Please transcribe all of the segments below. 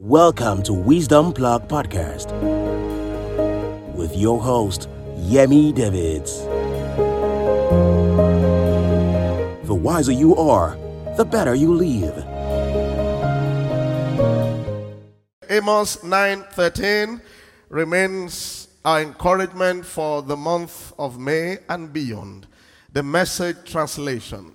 Welcome to Wisdom Plug Podcast with your host, Yemi Davids. The wiser you are, the better you live. Amos 9:13 remains our encouragement for the month of May and beyond. The message translation.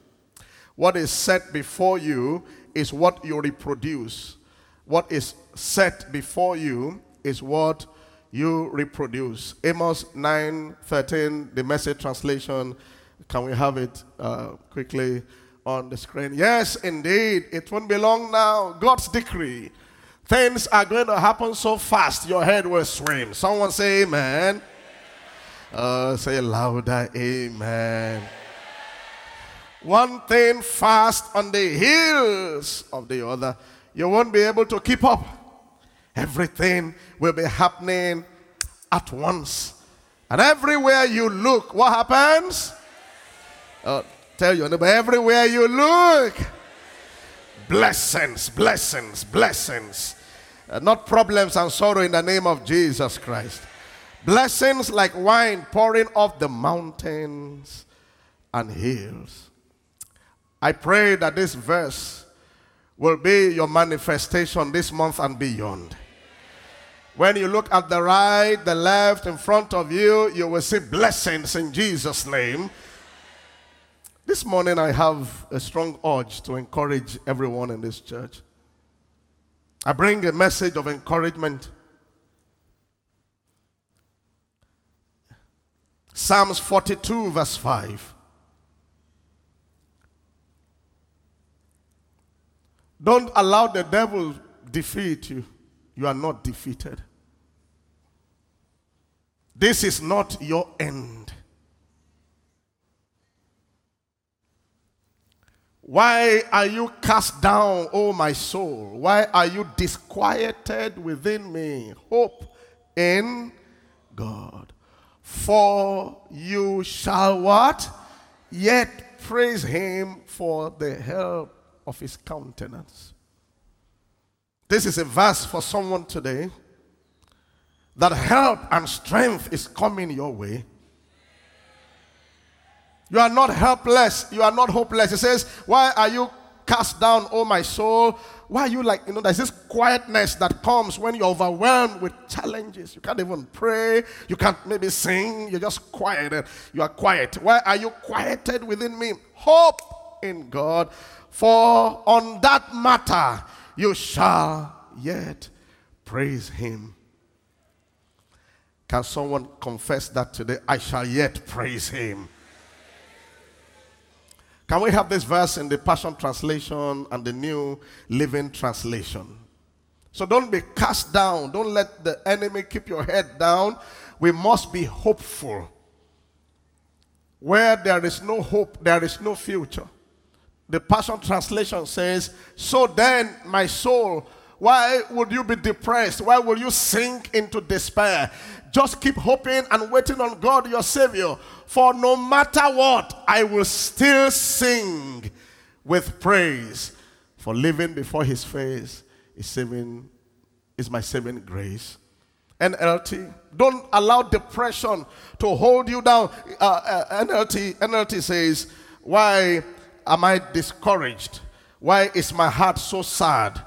What is set before you is what you reproduce. What is set before you is what you reproduce. Amos 9:13, the message translation. Can we have it uh, quickly on the screen? Yes, indeed. It won't be long now. God's decree. Things are going to happen so fast, your head will swim. Someone say amen. Uh, say louder, amen. One thing fast on the heels of the other you won't be able to keep up. Everything will be happening at once. And everywhere you look, what happens? Uh, tell your neighbor, everywhere you look, blessings, blessings, blessings. Uh, not problems and sorrow in the name of Jesus Christ. Blessings like wine pouring off the mountains and hills. I pray that this verse will be your manifestation this month and beyond. When you look at the right, the left, in front of you, you will see blessings in Jesus' name. This morning, I have a strong urge to encourage everyone in this church. I bring a message of encouragement. Psalms 42, verse 5. Don't allow the devil defeat you. You are not defeated. This is not your end. Why are you cast down, O my soul? Why are you disquieted within me? Hope in God. For you shall what? Yet praise him for the help of his countenance. This is a verse for someone today that help and strength is coming your way. You are not helpless. You are not hopeless. It says, Why are you cast down, oh my soul? Why are you like, you know, there's this quietness that comes when you're overwhelmed with challenges. You can't even pray. You can't maybe sing. You're just quiet. You are quiet. Why are you quieted within me? Hope in God. For on that matter you shall yet praise him. Can someone confess that today? I shall yet praise him. Can we have this verse in the Passion Translation and the New Living Translation? So don't be cast down. Don't let the enemy keep your head down. We must be hopeful. Where there is no hope, there is no future. The Passion Translation says, So then, my soul, why would you be depressed? Why will you sink into despair? Just keep hoping and waiting on God, your Savior. For no matter what, I will still sing with praise. For living before His face is saving, is my saving grace. NLT, don't allow depression to hold you down. Uh, uh, NLT, NLT says, why am I discouraged? Why is my heart so sad?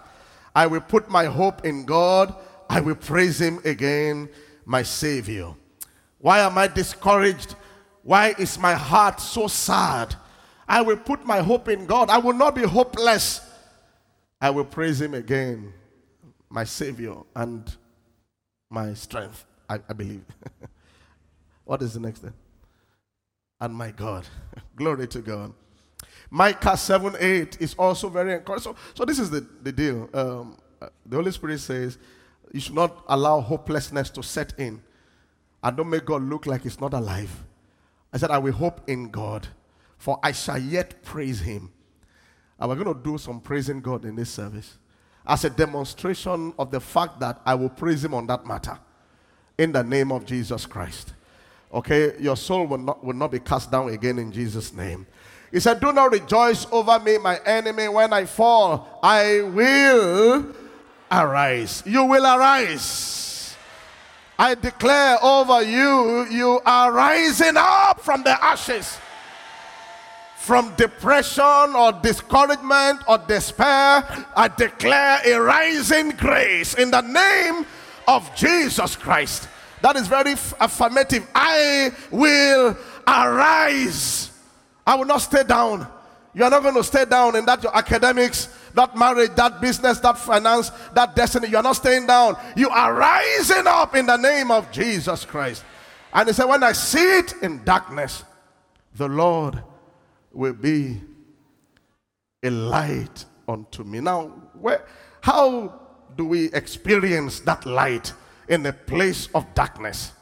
I will put my hope in God. I will praise Him again, my Savior. Why am I discouraged? Why is my heart so sad? I will put my hope in God. I will not be hopeless. I will praise Him again, my Savior and my strength, I, I believe. what is the next thing? And my God. Glory to God. Micah 7 8 is also very encouraging. So, so this is the, the deal. Um, uh, the Holy Spirit says you should not allow hopelessness to set in and don't make God look like he's not alive. I said, I will hope in God, for I shall yet praise him. And we're going to do some praising God in this service as a demonstration of the fact that I will praise him on that matter in the name of Jesus Christ. Okay, your soul will not, will not be cast down again in Jesus' name. He said, Do not rejoice over me, my enemy, when I fall. I will arise. You will arise. I declare over you, you are rising up from the ashes. From depression or discouragement or despair, I declare a rising grace in the name of Jesus Christ. That is very affirmative. I will arise. I will not stay down. You are not going to stay down in that your academics, that marriage, that business, that finance, that destiny. You are not staying down. You are rising up in the name of Jesus Christ. And he said, When I sit in darkness, the Lord will be a light unto me. Now, where, how do we experience that light in a place of darkness?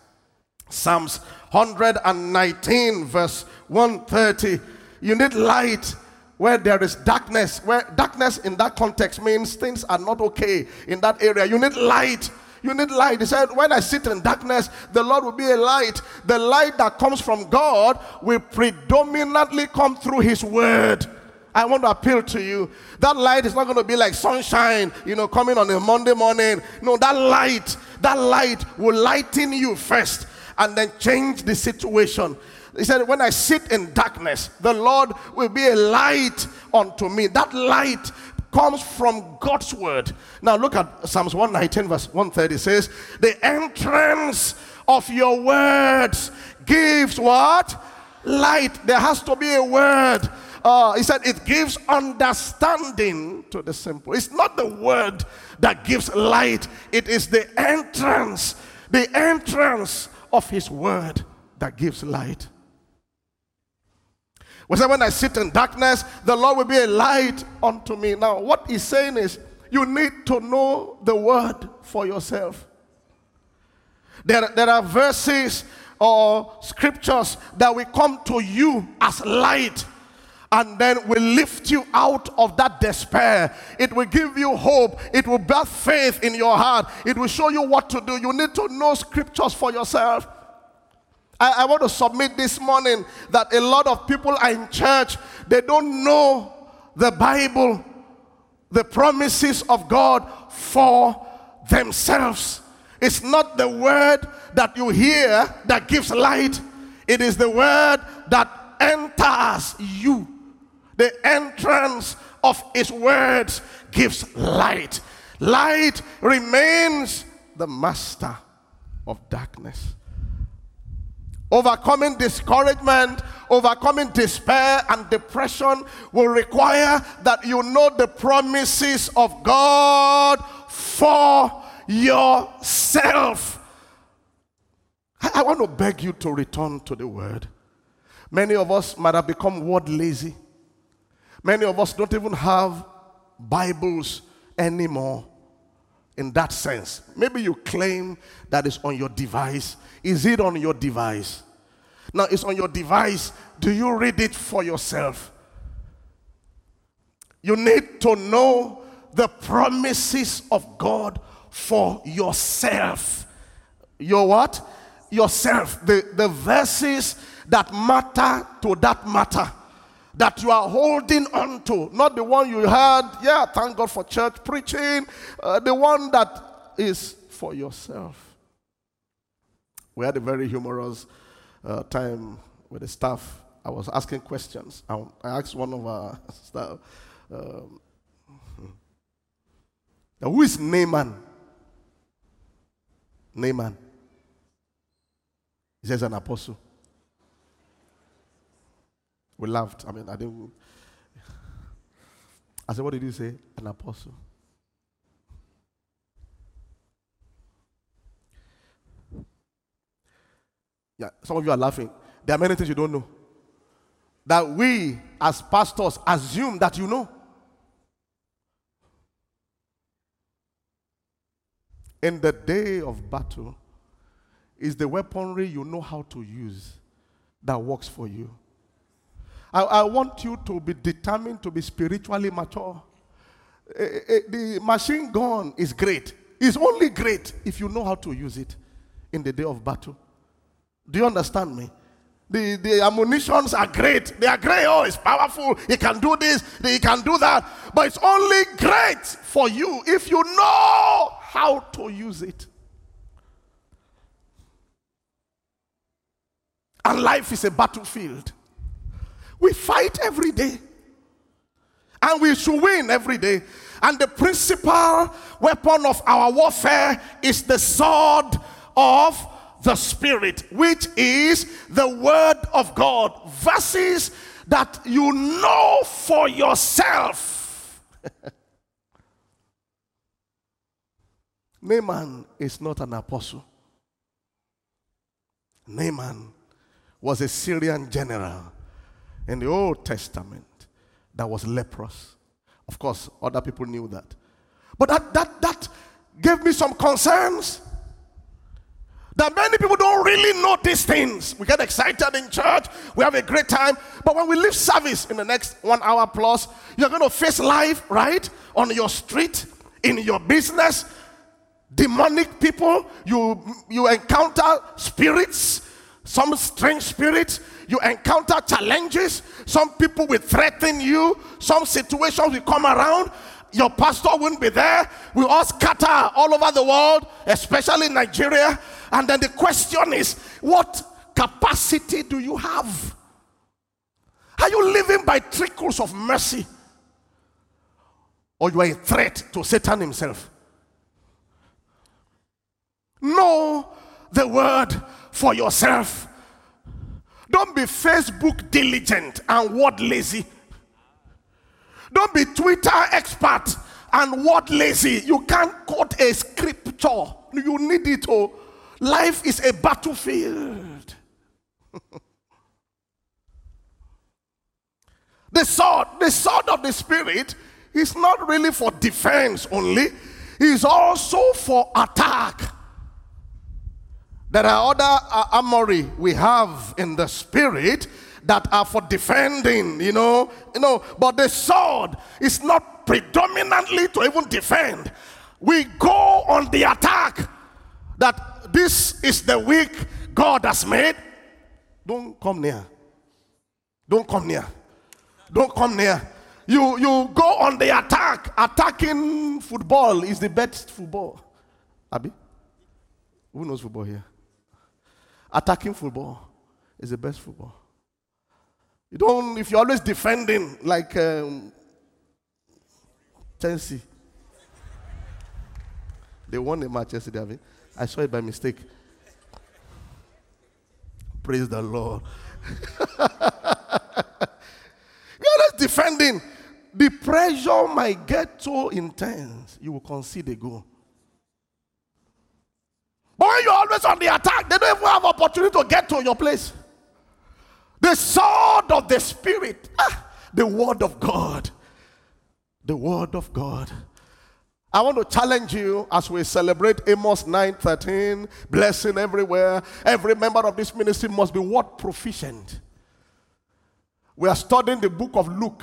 Psalms 119, verse 130. You need light where there is darkness, where darkness in that context means things are not okay in that area. You need light. You need light. He said, When I sit in darkness, the Lord will be a light. The light that comes from God will predominantly come through His word. I want to appeal to you. That light is not going to be like sunshine, you know, coming on a Monday morning. No, that light, that light will lighten you first and then change the situation. He said, When I sit in darkness, the Lord will be a light unto me. That light comes from God's word. Now look at Psalms 119, verse 130 says, The entrance of your words gives what? Light. There has to be a word. Uh, he said it gives understanding to the simple. It's not the word that gives light, it is the entrance, the entrance of his word that gives light. We say, when I sit in darkness, the Lord will be a light unto me. Now, what he's saying is, you need to know the word for yourself. There, there are verses or scriptures that will come to you as light and then will lift you out of that despair. It will give you hope. It will birth faith in your heart. It will show you what to do. You need to know scriptures for yourself. I, I want to submit this morning that a lot of people are in church, they don't know the Bible, the promises of God for themselves. It's not the word that you hear that gives light, it is the word that enters you. The entrance of his words gives light. Light remains the master of darkness. Overcoming discouragement, overcoming despair and depression will require that you know the promises of God for yourself. I, want to beg you to return to the word. Many of us might have become word lazy. Many of us don't even have Bibles anymore in that sense. Maybe you claim that it's on your device. Is it on your device? Now, it's on your device. Do you read it for yourself? You need to know the promises of God for yourself. Your what? Yourself. The, the verses that matter to that matter that you are holding on to, not the one you heard, yeah, thank God for church preaching, uh, the one that is for yourself. We had a very humorous uh, time with the staff. I was asking questions. I, I asked one of our staff, um, who is Naaman? Naaman. He says an apostle. We laughed. I mean, I didn't. I said, What did you say? An apostle. Yeah, some of you are laughing. There are many things you don't know. That we, as pastors, assume that you know. In the day of battle, is the weaponry you know how to use that works for you. I, I want you to be determined to be spiritually mature. Eh, eh, eh, the machine gun is great. It's only great if you know how to use it in the day of battle. Do you understand me? the, the ammunitions are great. They are great. Oh, it's powerful. It can do this, It can do that. But it's only great for you if you know how to use it. And life is a battlefield. We fight every day. And we should win every day. And the principal weapon of our warfare is the sword of the Spirit, which is the Word of God. Verses that you know for yourself. Naaman is not an apostle. Naaman was a Syrian general in the Old Testament that was leprous. Of course, other people knew that. But that, that, that gave me some concerns. That many people don't really know these things. We get excited in church, we have a great time, but when we leave service in the next one hour plus, you're going to face life, right? On your street, in your business, demonic people, you, you encounter spirits, some strange spirits, you encounter challenges, some people will threaten you, some situations will come around. Your pastor won't be there. We all scatter all over the world, especially Nigeria. And then the question is, what capacity do you have? Are you living by trickles of mercy? Or you are a threat to Satan himself? Know the word for yourself. Don't be Facebook diligent and word lazy. Don't be Twitter expert and word lazy. You can't quote a scripture. You need it. Oh, life is a battlefield. the sword, the sword of the spirit is not really for defense only. It's also for attack. There are other uh, armory we have in the spirit that are for defending, you know, you know, but the sword is not predominantly to even defend. We go on the attack that this is the week God has made. Don't come near. Don't come near. Don't come near. You you go on the attack. Attacking football is the best football. Abby? Who knows football here? Attacking football is the best football. You don't, if you're always defending like um, Chelsea, they won the match yesterday. I saw it by mistake. Praise the Lord. you're always defending. The pressure might get so intense, you will concede a goal. But when you're always on the attack, they don't even have opportunity to get to your place. The sword of the Spirit, ah, the word of God. The word of God. I want to challenge you as we celebrate Amos 9:13, blessing everywhere. Every member of this ministry must be word proficient. We are studying the book of Luke.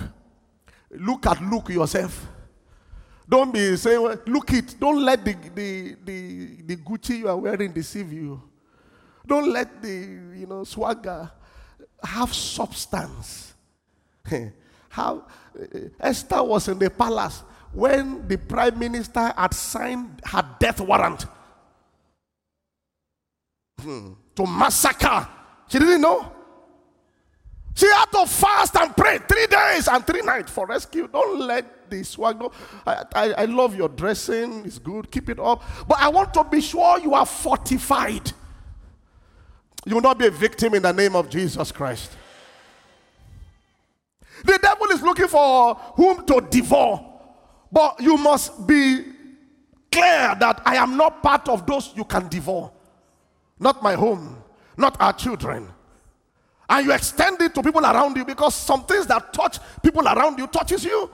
Look at Luke yourself. Don't be saying, look it. Don't let the, the, the, the Gucci you are wearing deceive you. Don't let the, you know, swagger have substance. How Esther was in the palace when the prime minister had signed her death warrant hmm. to massacre. She didn't know. She had to fast and pray three days and three nights for rescue. Don't let swag. No, I, I, I love your dressing. It's good. Keep it up. But I want to be sure you are fortified. You will not be a victim in the name of Jesus Christ. The devil is looking for whom to devour. But you must be clear that I am not part of those you can devour. Not my home, not our children and you extend it to people around you because some things that touch people around you touches you.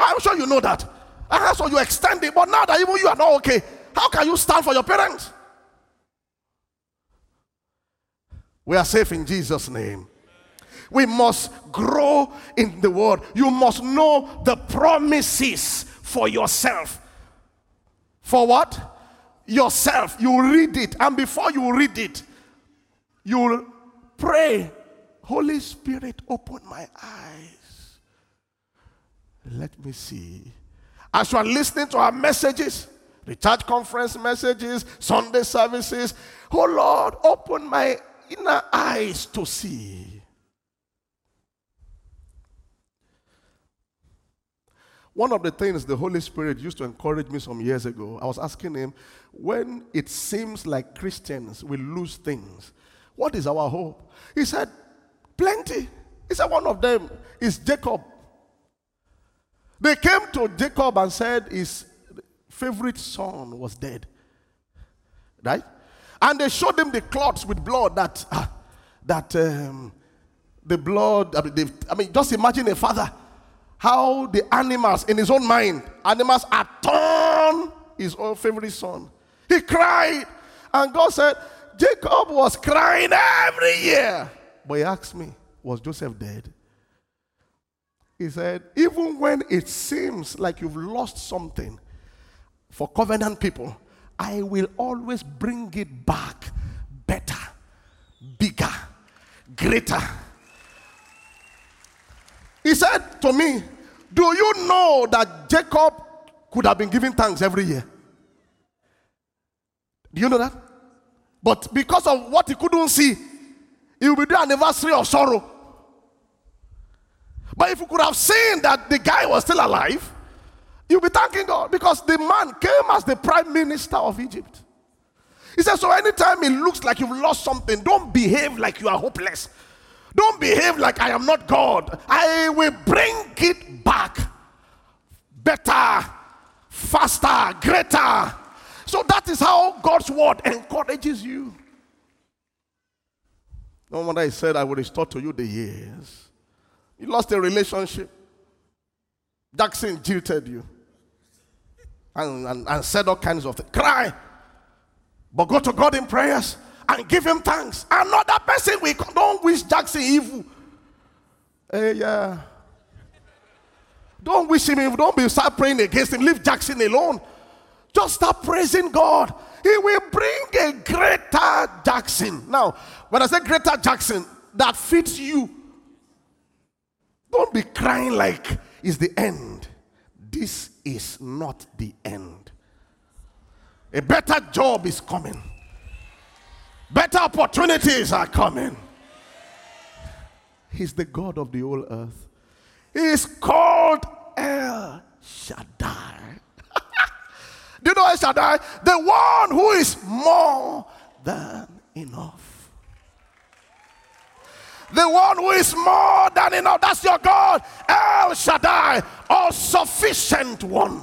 I'm sure you know that. And so you extend it, but now that even you are not okay, how can you stand for your parents? We are safe in Jesus' name. We must grow in the word. You must know the promises for yourself. For what? Yourself. You read it, and before you read it, you pray Holy Spirit, open my eyes. Let me see. As you are listening to our messages, the church conference messages, Sunday services, oh Lord, open my inner eyes to see. One of the things the Holy Spirit used to encourage me some years ago, I was asking him, when it seems like Christians will lose things, what is our hope? He said, plenty. He said, one of them is Jacob. They came to Jacob and said his favorite son was dead. Right? And they showed him the cloths with blood that, uh, that um, the blood, I mean, I mean, just imagine a father how the animals in his own mind, animals are torn his own favorite son. He cried, and God said, Jacob was crying every year. But he asked me, Was Joseph dead? He said, Even when it seems like you've lost something for covenant people, I will always bring it back better, bigger, greater. He said to me, Do you know that Jacob could have been giving thanks every year? Do you know that? But because of what he couldn't see, he will be the anniversary of sorrow. But if you could have seen that the guy was still alive, you'll be thanking God because the man came as the prime minister of Egypt. He said, So anytime it looks like you've lost something, don't behave like you are hopeless. Don't behave like I am not God. I will bring it back better, faster, greater. So that is how God's word encourages you. No wonder he said, I will restore to you the years. You lost a relationship. Jackson jilted you and, and, and said all kinds of things. Cry. But go to God in prayers and give him thanks. Another person we don't wish Jackson evil. Hey, yeah. Don't wish him evil. Don't be start praying against him. Leave Jackson alone. Just start praising God. He will bring a greater Jackson. Now, when I say greater Jackson, that fits you. Don't be crying like it's the end. This is not the end. A better job is coming. Better opportunities are coming. He's the God of the whole earth. He is called El Shaddai. Do you know El Shaddai? The one who is more than enough. The one who is more than enough. That's your God. El Shaddai, all sufficient one.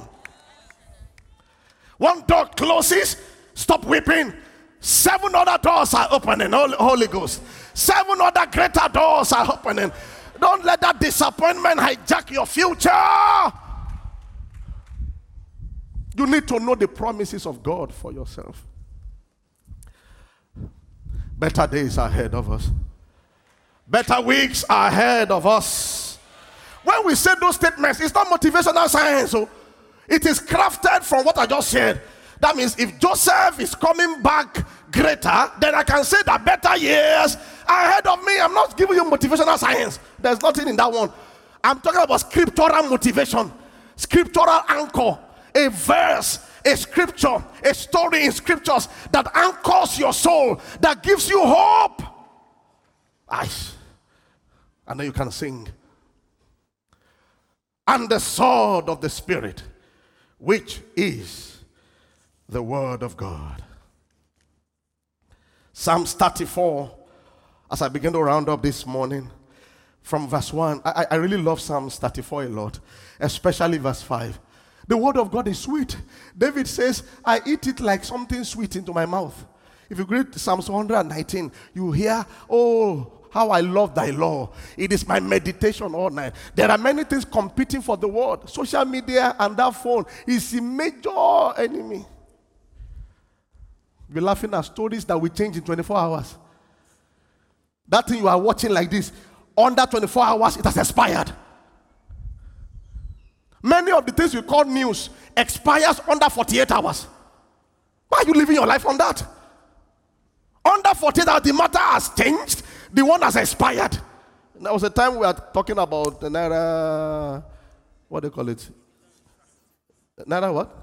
One door closes, stop weeping. Seven other doors are opening, Holy Ghost. Seven other greater doors are opening. Don't let that disappointment hijack your future. You need to know the promises of God for yourself. Better days are ahead of us. Better weeks ahead of us. When we say those statements, it's not motivational science. So oh. it is crafted from what I just said. That means if Joseph is coming back greater, then I can say that better years ahead of me. I'm not giving you motivational science. There's nothing in that one. I'm talking about scriptural motivation, scriptural anchor, a verse, a scripture, a story in scriptures that anchors your soul, that gives you hope. Ice. And then you can sing. And the sword of the Spirit, which is the word of God. Psalms 34, as I begin to round up this morning, from verse 1. I, I really love Psalms 34 a lot, especially verse 5. The word of God is sweet. David says, I eat it like something sweet into my mouth. If you read Psalms 119, you hear, Oh, how I love thy law. It is my meditation all night. There are many things competing for the world. Social media and that phone is a major enemy. We're laughing at stories that will change in 24 hours. That thing you are watching like this, under 24 hours, it has expired. Many of the things we call news expires under 48 hours. Why are you living your life on that? Under 48 hours, the matter has changed, the one has expired. There was a time we were talking about the Naira, what do you call it? Naira what?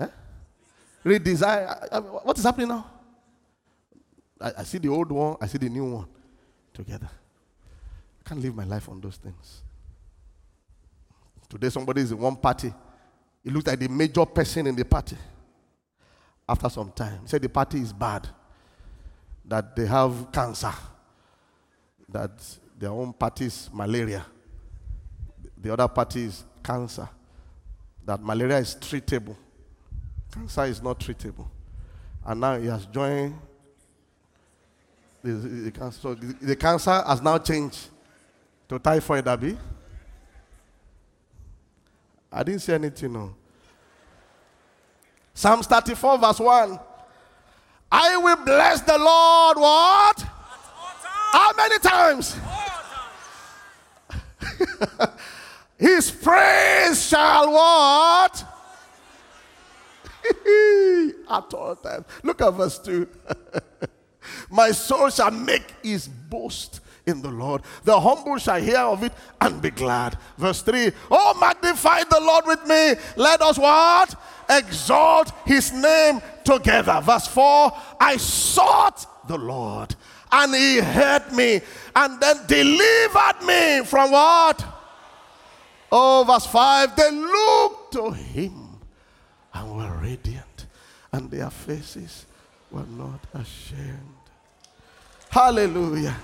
Huh? Redesign. What is happening now? I, I see the old one, I see the new one together. I can't live my life on those things. Today, somebody is in one party. He looks like the major person in the party. After some time, he said the party is bad, that they have cancer, that their own party is malaria, the other party is cancer, that malaria is treatable, cancer is not treatable. And now he has joined the, the, cancer. The cancer has now changed to typhoid, Abby. I didn't see anything, no. Psalms 34, verse 1. I will bless the Lord, what? How many times? His praise shall what? At all times. Look at verse 2. My soul shall make his boast in the Lord. The humble shall hear of it and be glad. Verse 3 Oh, magnify the Lord with me. Let us what? Exalt his name together. Verse 4 I sought the Lord and he heard me and then delivered me from what? Oh, verse 5 They looked to him and were radiant, and their faces were not ashamed. Hallelujah.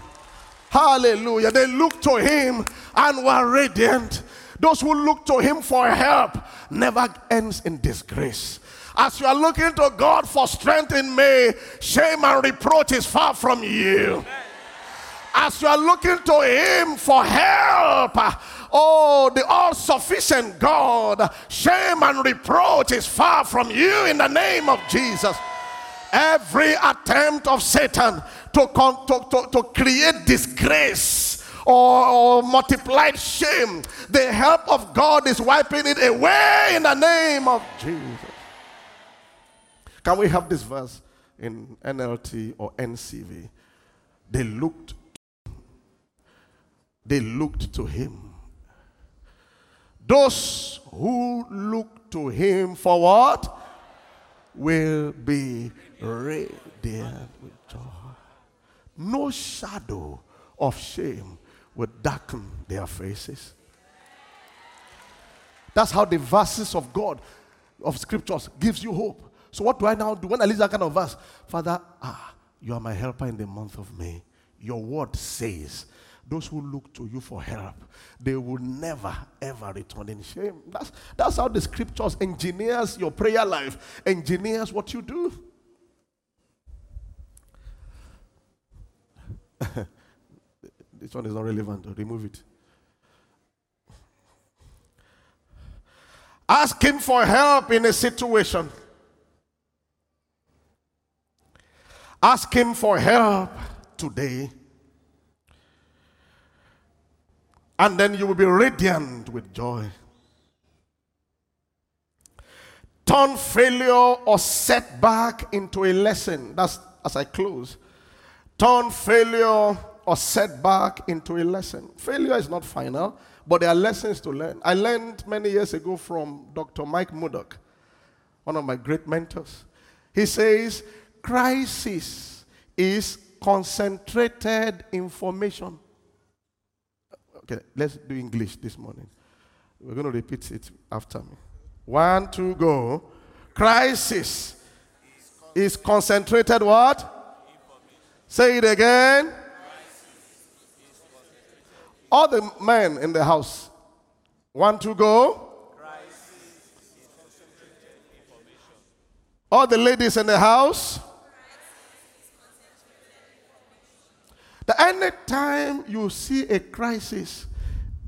Hallelujah. They looked to him and were radiant. Those who look to him for help never ends in disgrace. As you are looking to God for strength in me, shame and reproach is far from you. As you are looking to him for help, oh, the all sufficient God, shame and reproach is far from you in the name of Jesus. Every attempt of Satan to, to, to, to create disgrace or, or multiplied shame, the help of God is wiping it away in the name of Jesus. Can we have this verse in NLT or NCV? They looked they looked to him. Those who look to him for what? Will be radiant with joy. No shadow of shame will darken their faces. That's how the verses of God, of scriptures, gives you hope. So what do I now do when I read that kind of verse? Father, ah, you are my helper in the month of May. Your word says, those who look to you for help, they will never ever return in shame. That's, that's how the scriptures engineers your prayer life, engineers what you do. this one is not relevant. Remove it. Ask him for help in a situation. Ask him for help today. And then you will be radiant with joy. Turn failure or setback into a lesson. That's as I close. Turn failure or setback into a lesson. Failure is not final, but there are lessons to learn. I learned many years ago from Dr. Mike Murdock, one of my great mentors. He says, crisis is concentrated information. Okay, let's do English this morning. We're going to repeat it after me. One, two, go. Crisis is concentrated what? Say it again. All the men in the house want to go. All the ladies in the house. The anytime you see a crisis,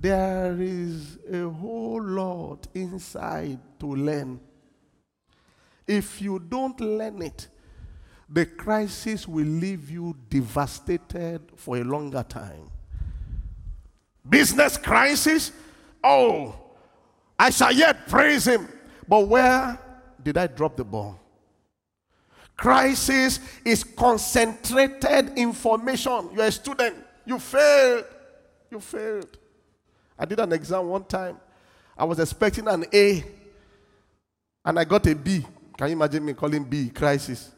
there is a whole lot inside to learn. If you don't learn it, the crisis will leave you devastated for a longer time. Business crisis? Oh, I shall yet praise him. But where did I drop the ball? Crisis is concentrated information. You're a student, You failed. You failed. I did an exam one time. I was expecting an A, and I got a B. Can you imagine me calling B crisis?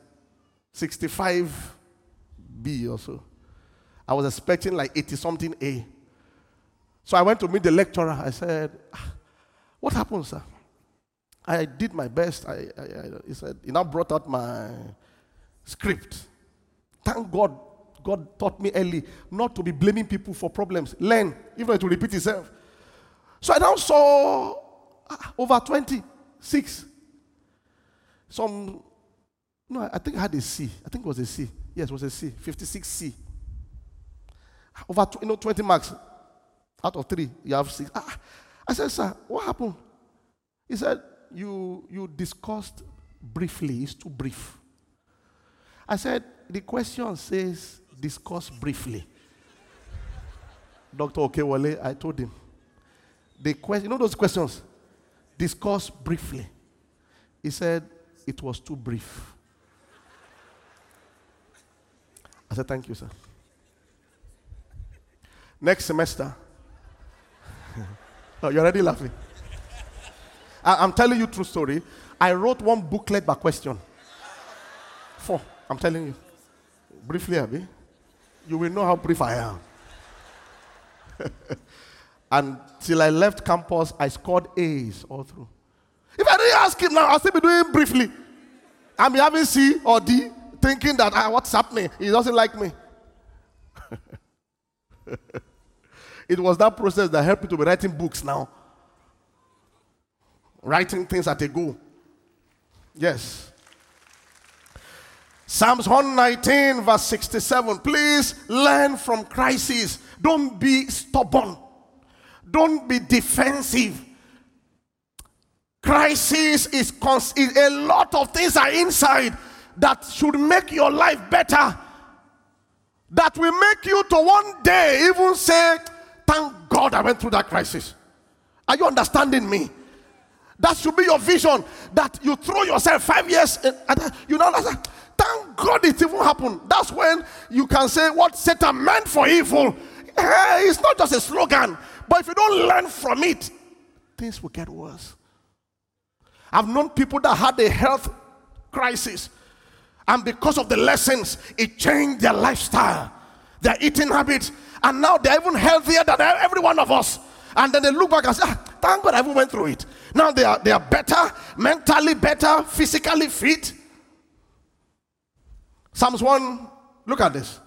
65 B or so. I was expecting like 80 something A. So I went to meet the lecturer. I said, ah, What happened, sir? I did my best. I, I, I, he said, He now brought out my script. Thank God, God taught me early not to be blaming people for problems. Learn, even will repeat itself. So I now saw ah, over 26. Some, no, I think I had a C. I think it was a C. Yes, it was a C. 56C. Over, you know, 20 marks out of three, you have six. Ah, I said, sir, what happened? He said, you, you discussed briefly. It's too brief. I said, the question says, discuss briefly. Dr. Okewale, I told him, the question, you know those questions? Discuss briefly. He said, it was too brief. I said, thank you, sir. Next semester. Oh, you're already laughing. I, am telling you true story. I wrote one booklet by question. Four. I'm telling you. Briefly, Abby. You will know how brief I am. Until I left campus, I scored A's all through. If I didn't ask him now, I'll still be doing briefly. I'm having C or D, thinking that ah, what's happening? He doesn't like me. it was that process that helped me to be writing books now. Writing things at a go. Yes. Psalms 119, verse 67. Please learn from crisis. Don't be stubborn. Don't be defensive. Crisis is, is a lot of things are inside that should make your life better. That will make you to one day even say, Thank God I went through that crisis. Are you understanding me? That should be your vision. That you throw yourself five years, and you know, thank God it even happened. That's when you can say what Satan meant for evil. Hey, it's not just a slogan, but if you don't learn from it, things will get worse. I've known people that had a health crisis, and because of the lessons, it changed their lifestyle, their eating habits, and now they're even healthier than every one of us. And then they look back and say, ah, thank God I even went through it. Now they are, they are better, mentally better, physically fit. Psalms 1, look at this.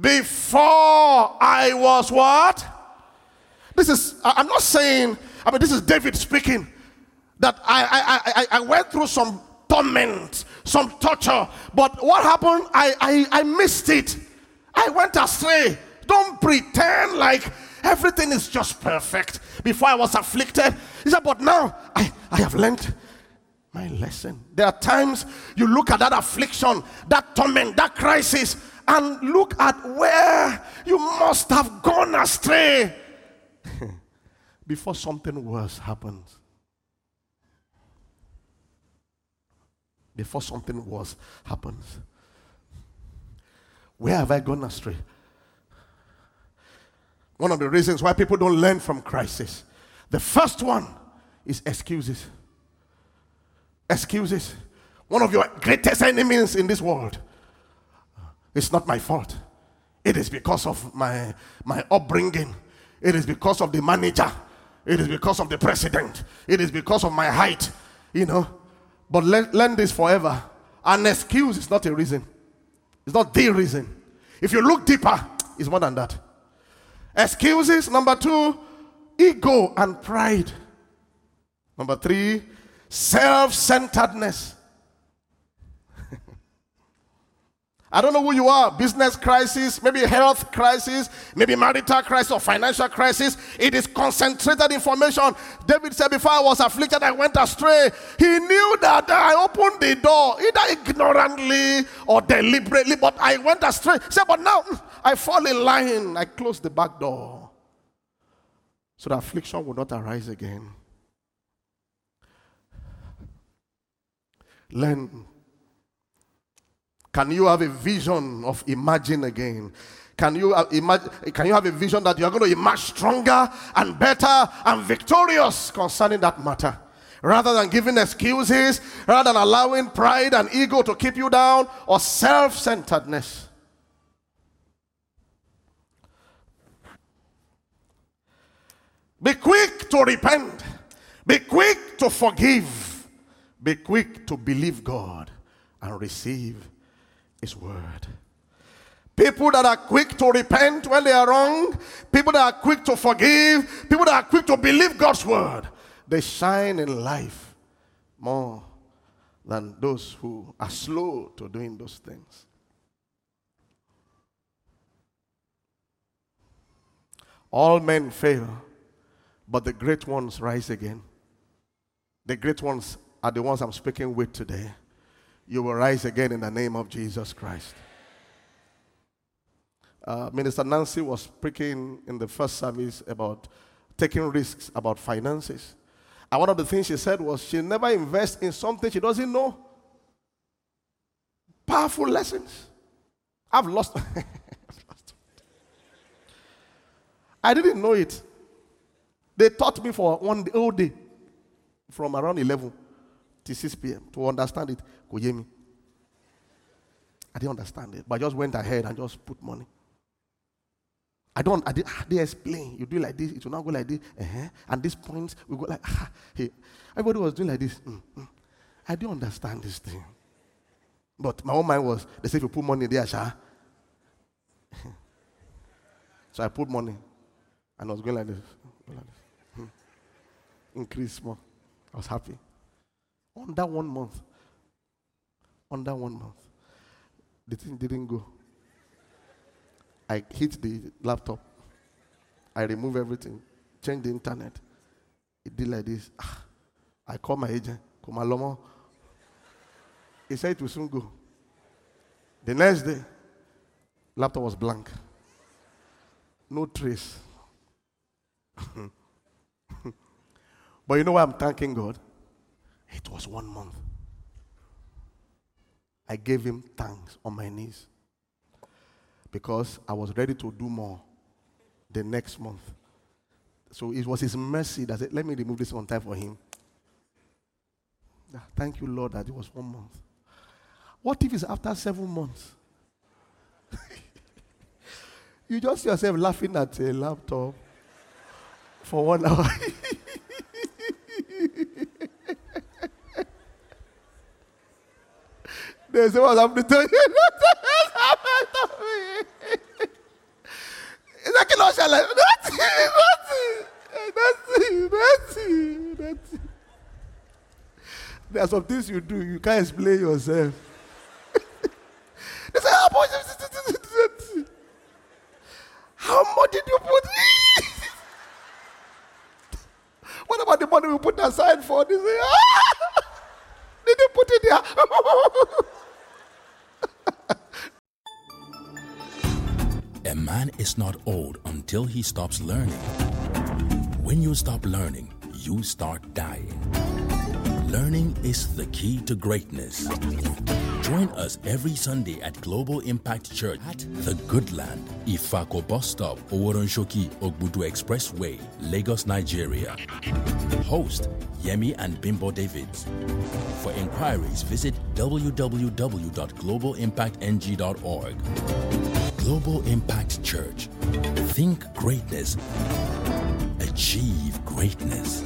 Before I was what? This is, I'm not saying, I mean, this is David speaking that I, I, I, I went through some torment, some torture, but what happened? I, I, I missed it. I went astray. Don't pretend like everything is just perfect. Before I was afflicted, he said, but now I, I have learned my lesson. There are times you look at that affliction, that torment, that crisis, and look at where you must have gone astray before something worse happens. before something worse happens. Where have I gone astray? One of the reasons why people don't learn from crisis. The first one is excuses. Excuses. One of your greatest enemies in this world. It's not my fault. It is because of my, my upbringing. It is because of the manager. It is because of the president. It is because of my height. You know, but learn, learn this forever. An excuse is not a reason. It's not the reason. If you look deeper, it's more than that. Excuses. Number two, ego and pride. Number three, self centeredness. I don't know who you are business crisis, maybe health crisis, maybe marital crisis or financial crisis. It is concentrated information. David said, Before I was afflicted, I went astray. He knew that I opened the door, either ignorantly or deliberately, but I went astray. He said, But now hmm, I fall in line. I close the back door so the affliction will not arise again. Learn can you have a vision of imagine again? Can you imagine? Can you have a vision that you are going to emerge stronger and better and victorious concerning that matter? Rather than giving excuses, rather than allowing pride and ego to keep you down or self centeredness. Be quick to repent. Be quick to forgive. Be quick to believe God and receive His word. People that are quick to repent when they are wrong, people that are quick to forgive, people that are quick to believe God's word, they shine in life more than those who are slow to doing those things. All men fail, but the great ones rise again. The great ones are the ones I'm speaking with today. You will rise again in the name of Jesus Christ. Uh, Minister Nancy was speaking in the first service about taking risks about finances. And one of the things she said was she never invests in something she doesn't know. Powerful lessons. I've lost. I didn't know it. They taught me for one day, whole day from around 11 to 6 p.m. to understand it. Kujemi. I didn't understand it, but I just went ahead and just put money. I don't, I did, ah, they explain. You do like this, it will not go like this. Uh-huh. And this point we go like, ah, hey. Everybody was doing like this. Mm, mm. I didn't understand this thing. But my own mind was, they say if you put money there, Sha. so I put money. And I was going like this. Going like this. Increase more. I was happy. Under one month. Under one month. The thing didn't go. I hit the laptop. I remove everything, change the internet. It did like this. Ah, I call my agent, Komalomo. He said it will soon go. The next day, laptop was blank. No trace. but you know why I'm thanking God? It was one month. I gave him thanks on my knees because I was ready to do more the next month. So it was his mercy that said, Let me remove this one time for him. Ah, thank you, Lord, that it was one month. What if it's after seven months? you just yourself laughing at a laptop for one hour. They say, What's happening to you? kí ló ṣẹlẹ̀ nothing nothing nothing nothing nothing. There are some things you do you can't explain yourself. they say how much how much did you put what about the money we put aside for this? Ah! Did you put it there? Man is not old until he stops learning. When you stop learning, you start dying. Learning is the key to greatness. Join us every Sunday at Global Impact Church at The Good Land, Ifako Bus Stop, Oworonshoki, Ogbudu Expressway, Lagos, Nigeria. Host Yemi and Bimbo Davids. For inquiries, visit www.globalimpactng.org. Global Impact Church. Think greatness, achieve greatness.